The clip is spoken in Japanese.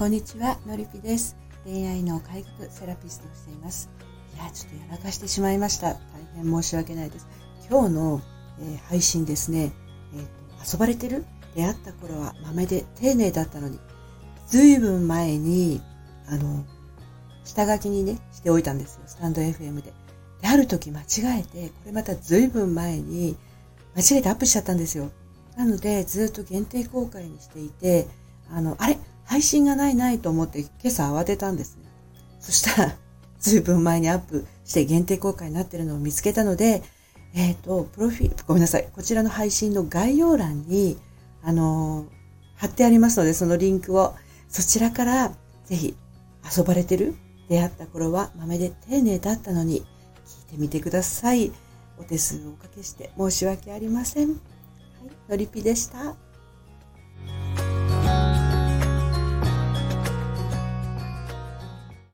こんにちは、のりぴです。恋愛の改革セラピストをしています。いや、ちょっとやらかしてしまいました。大変申し訳ないです。今日の、えー、配信ですね、えーと、遊ばれてる？出会った頃は豆で丁寧だったのに、ずいぶん前に、あの、下書きにね、しておいたんですよ。スタンド FM で。で、ある時間違えて、これまたずいぶん前に、間違えてアップしちゃったんですよ。なので、ずっと限定公開にしていて、あの、あれ？配信がないないと思って今朝慌てたんですね。そしたら、ずいぶん前にアップして限定公開になってるのを見つけたので、えっ、ー、と、プロフィール、ごめんなさい。こちらの配信の概要欄に、あのー、貼ってありますので、そのリンクを、そちらからぜひ遊ばれてる？出会った頃は豆で丁寧だったのに聞いてみてください。お手数をおかけして申し訳ありません。はい、のりぴでした。